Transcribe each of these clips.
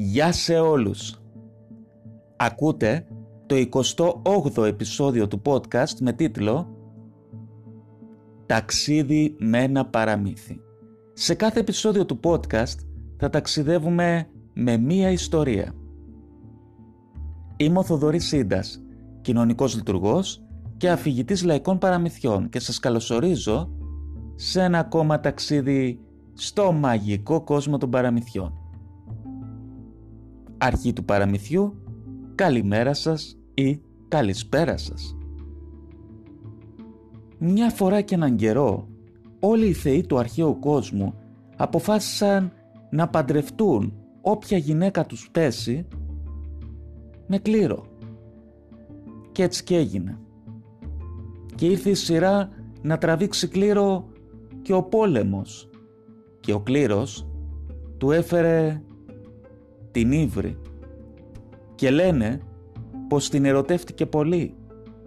Γεια σε όλους! Ακούτε το 28ο επεισόδιο του podcast με τίτλο «Ταξίδι με ένα παραμύθι». Σε κάθε επεισόδιο του podcast θα ταξιδεύουμε με μία ιστορία. Είμαι ο Θοδωρής Σίντας, κοινωνικός λειτουργός και αφηγητής λαϊκών παραμυθιών και σας καλωσορίζω σε ένα ακόμα ταξίδι στο μαγικό κόσμο των παραμυθιών. Αρχή του παραμυθιού, καλημέρα σας ή καλησπέρα σας. Μια φορά και έναν καιρό, όλοι οι θεοί του αρχαίου κόσμου αποφάσισαν να παντρευτούν όποια γυναίκα τους πέσει με κλήρο. Και έτσι και έγινε. Και ήρθε η σειρά να τραβήξει κλήρο και ο πόλεμος. Και ο κλήρος του έφερε την Ήβρη. Και λένε πως την ερωτεύτηκε πολύ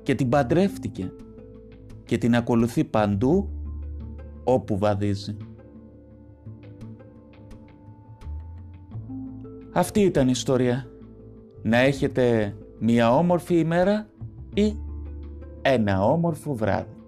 και την παντρεύτηκε και την ακολουθεί παντού όπου βαδίζει. Αυτή ήταν η ιστορία. Να έχετε μία όμορφη ημέρα ή ένα όμορφο βράδυ.